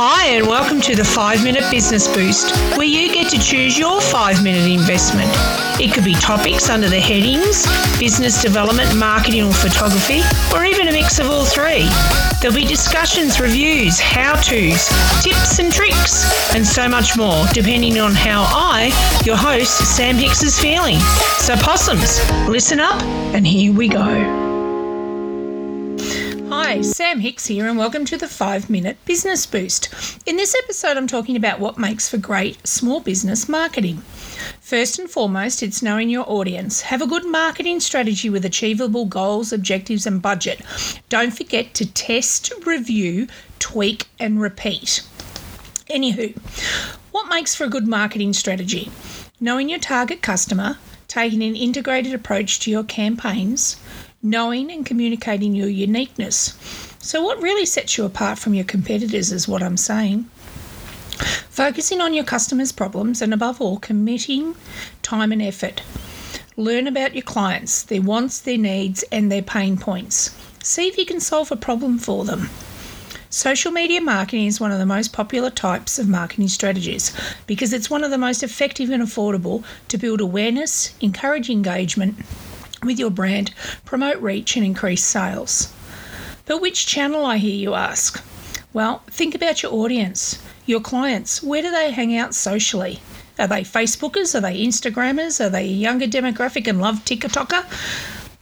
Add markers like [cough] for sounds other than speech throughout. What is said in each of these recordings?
Hi, and welcome to the 5 Minute Business Boost, where you get to choose your 5 minute investment. It could be topics under the headings business development, marketing, or photography, or even a mix of all three. There'll be discussions, reviews, how to's, tips and tricks, and so much more, depending on how I, your host, Sam Hicks, is feeling. So, possums, listen up, and here we go. Hi, Sam Hicks here, and welcome to the 5 Minute Business Boost. In this episode, I'm talking about what makes for great small business marketing. First and foremost, it's knowing your audience. Have a good marketing strategy with achievable goals, objectives, and budget. Don't forget to test, review, tweak, and repeat. Anywho, what makes for a good marketing strategy? Knowing your target customer, taking an integrated approach to your campaigns, knowing and communicating your uniqueness. So, what really sets you apart from your competitors is what I'm saying. Focusing on your customers' problems and, above all, committing time and effort. Learn about your clients, their wants, their needs, and their pain points. See if you can solve a problem for them. Social media marketing is one of the most popular types of marketing strategies because it's one of the most effective and affordable to build awareness, encourage engagement, with your brand, promote reach, and increase sales. But which channel, I hear you ask? Well, think about your audience, your clients. Where do they hang out socially? Are they Facebookers? Are they Instagrammers? Are they a younger demographic and love TikToker?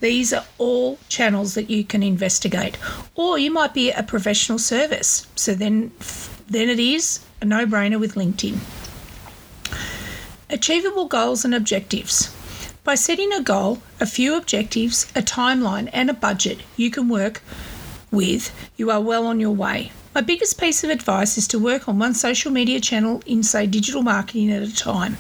These are all channels that you can investigate. Or you might be a professional service. So then, then it is a no brainer with LinkedIn. Achievable goals and objectives. By setting a goal, a few objectives, a timeline, and a budget you can work with, you are well on your way. My biggest piece of advice is to work on one social media channel in, say, digital marketing at a time.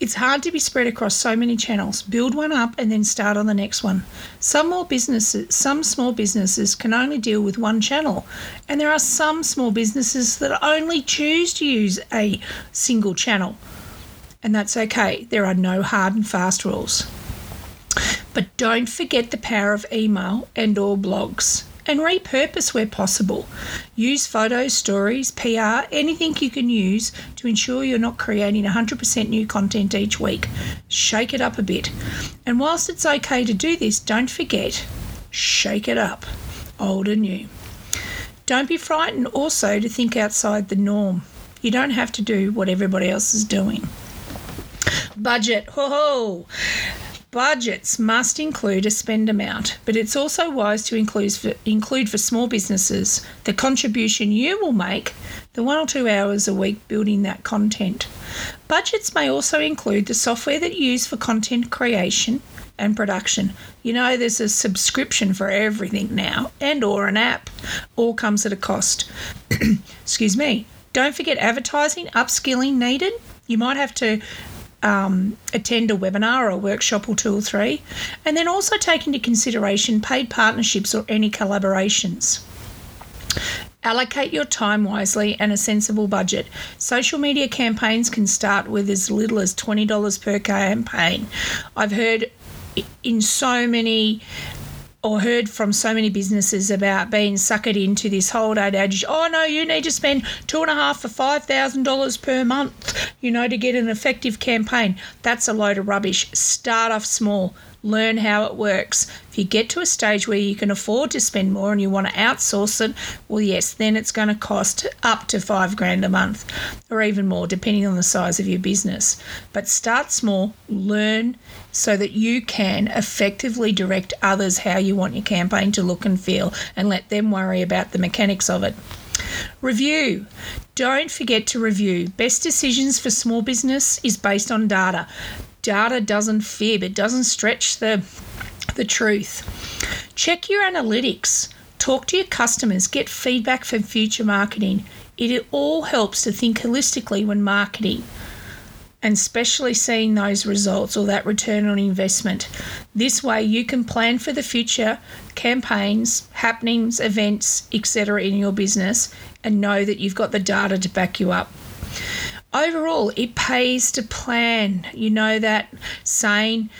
It's hard to be spread across so many channels. Build one up and then start on the next one. Some more businesses, some small businesses can only deal with one channel, and there are some small businesses that only choose to use a single channel and that's okay. There are no hard and fast rules. But don't forget the power of email and or blogs and repurpose where possible. Use photos, stories, PR, anything you can use to ensure you're not creating 100% new content each week. Shake it up a bit. And whilst it's okay to do this, don't forget, shake it up, old and new. Don't be frightened also to think outside the norm. You don't have to do what everybody else is doing. Budget. Ho ho! Budgets must include a spend amount, but it's also wise to include for, include for small businesses the contribution you will make, the one or two hours a week building that content. Budgets may also include the software that you use for content creation and production. You know there's a subscription for everything now and or an app. All comes at a cost. [clears throat] Excuse me. Don't forget advertising, upskilling needed. You might have to um, attend a webinar or a workshop or two or three, and then also take into consideration paid partnerships or any collaborations. Allocate your time wisely and a sensible budget. Social media campaigns can start with as little as $20 per campaign. I've heard in so many or heard from so many businesses about being suckered into this whole adage oh no you need to spend two and a half for five thousand dollars per month you know to get an effective campaign. That's a load of rubbish. Start off small learn how it works. If you get to a stage where you can afford to spend more and you want to outsource it, well, yes, then it's going to cost up to five grand a month or even more, depending on the size of your business. But start small, learn so that you can effectively direct others how you want your campaign to look and feel and let them worry about the mechanics of it. Review. Don't forget to review. Best decisions for small business is based on data data doesn't fib, it doesn't stretch the, the truth. Check your analytics, talk to your customers, get feedback for future marketing. It all helps to think holistically when marketing and especially seeing those results or that return on investment. This way, you can plan for the future campaigns, happenings, events, etc., in your business and know that you've got the data to back you up overall, it pays to plan. You know that saying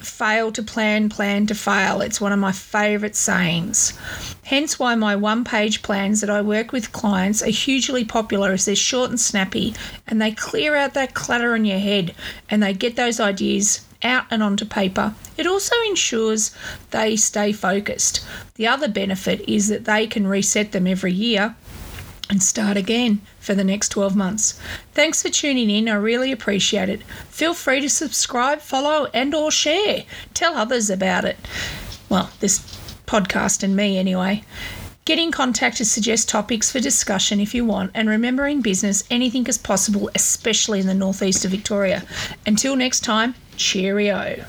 fail to plan, plan to fail. It's one of my favourite sayings. Hence, why my one page plans that I work with clients are hugely popular as they're short and snappy and they clear out that clutter in your head and they get those ideas out and onto paper. It also ensures they stay focused. The other benefit is that they can reset them every year and start again for the next 12 months. Thanks for tuning in. I really appreciate it. Feel free to subscribe, follow and or share. Tell others about it. Well, this podcast and me anyway. Get in contact to suggest topics for discussion if you want, and remember in business, anything is possible, especially in the northeast of Victoria. Until next time, cheerio.